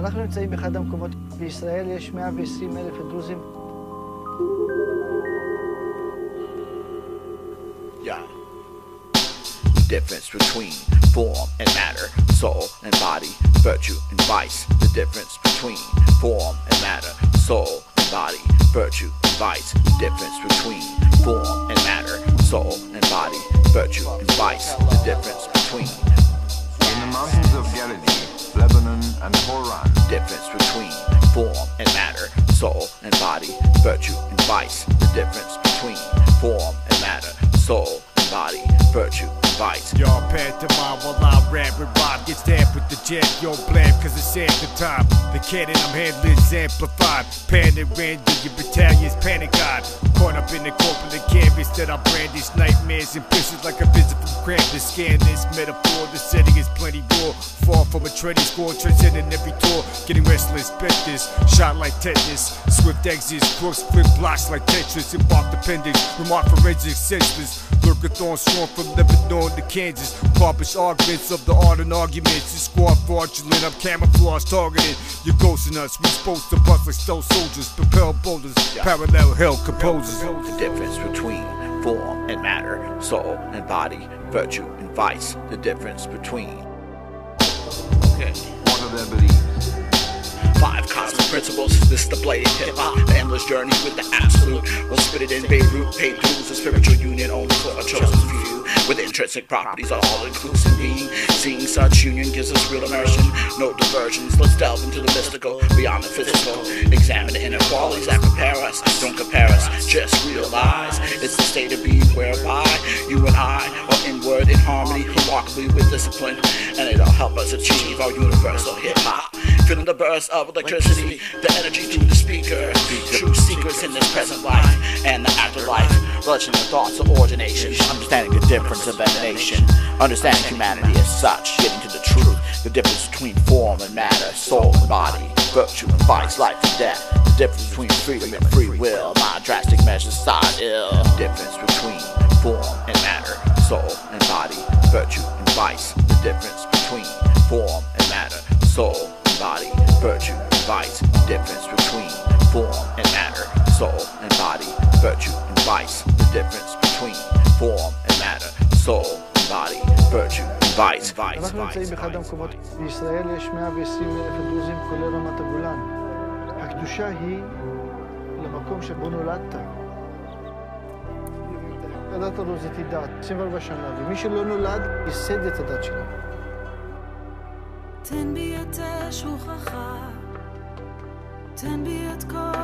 אנחנו נמצאים באחד המקומות, בישראל יש 120 אלף דרוזים. Yeah. Difference between form and matter, soul and body, virtue and vice. The difference between form and matter, soul and body, virtue and vice. Difference between form and matter, soul and body, virtue and vice. The difference between In the mountains of Galilee, Lebanon, and Horan, difference between form and matter, soul and body, virtue and vice. The difference between form and matter, soul and body, virtue and vice. Y'all pantomime while I rap with Rob gets stamped with the jet. Yo, blam, cause it's after time. The cannon I'm handling's amplified. Panic ran to your battalion's panic god. Caught up in the corporate canvas that I brandish nightmares and pisses like a visit from Krampus. Scan this metaphor, the setting is plenty raw. Far from a trading score, transcending every tour. Getting restless, bet this. Shot like tetanus. Swift exits, crooks, flip blocks like Tetris. Embarked appendix, remark forensic senseless. Lurkathon strong from Lebanon to Kansas. Pompous arguments of the art and arguments. This squad fraudulent, I'm camouflage targeted. You're ghosting us, We're supposed to bust like stealth soldiers. Propel boulders, parallel hell composers. The difference between form and matter, soul and body, virtue and vice. The difference between. Okay. what are their beliefs? Five cosmic principles. This is the blade of hip hop. The endless journey with the absolute. We'll spit it in Beirut. Pay dues. A spiritual union only for a chosen few. With intrinsic properties of all inclusive being. Seeing such union gives us real immersion. No diversions. Let's delve into the mystical beyond the physical. Examine the inequalities that prepare us. Don't compare us. Just realize it's the state of being whereby you and I are inward in harmony, remarkably with discipline, and it'll help us achieve our universal hip hop. Feeling the burst of electricity, the energy through the speaker. True secrets in this present life. Clutching the thoughts of ordination, understanding the difference of that nation, understanding humanity as such, getting to the truth. The difference between form and matter, soul and body, virtue and vice, life and death. The difference between freedom and free will. My drastic measures side ill. Difference between form and matter, soul and body, virtue and vice. The difference between form and matter, soul and body, virtue and vice. The difference between form and matter, soul and body, virtue vice. The difference between form and matter, soul and body, virtue and vice. Vice, אנחנו vice, נמצאים באחד vice, המקומות. בישראל יש 120 אלף דרוזים, כולל רמת הגולן. הקדושה היא למקום שבו נולדת. הדת הדרוזית היא דת, 24 שנה, ומי שלא נולד, ייסד את הדת שלנו. תן בי את אש רוחך, תן בי את כל